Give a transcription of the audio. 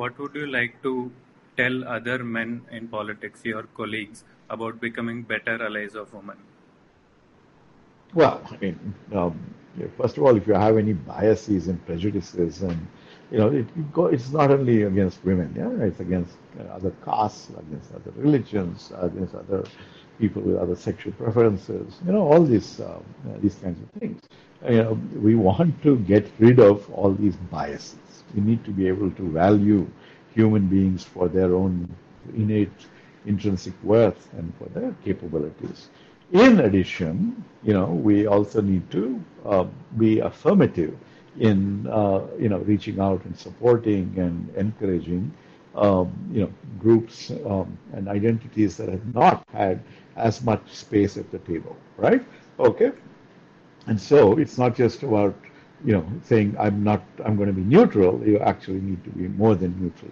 what would you like to tell other men in politics, your colleagues, about becoming better allies of women? Well, I mean, um, first of all, if you have any biases and prejudices, and you know, it, it go, it's not only against women, yeah, it's against uh, other castes, against other religions, against other people with other sexual preferences, you know, all these uh, these kinds of things. You know, we want to get rid of all these biases. We need to be able to value human beings for their own innate intrinsic worth and for their capabilities. In addition, you know, we also need to uh, be affirmative in, uh, you know, reaching out and supporting and encouraging, um, you know, groups um, and identities that have not had as much space at the table, right? Okay. And so it's not just about, you know, saying I'm not, I'm going to be neutral. You actually need to be more than neutral.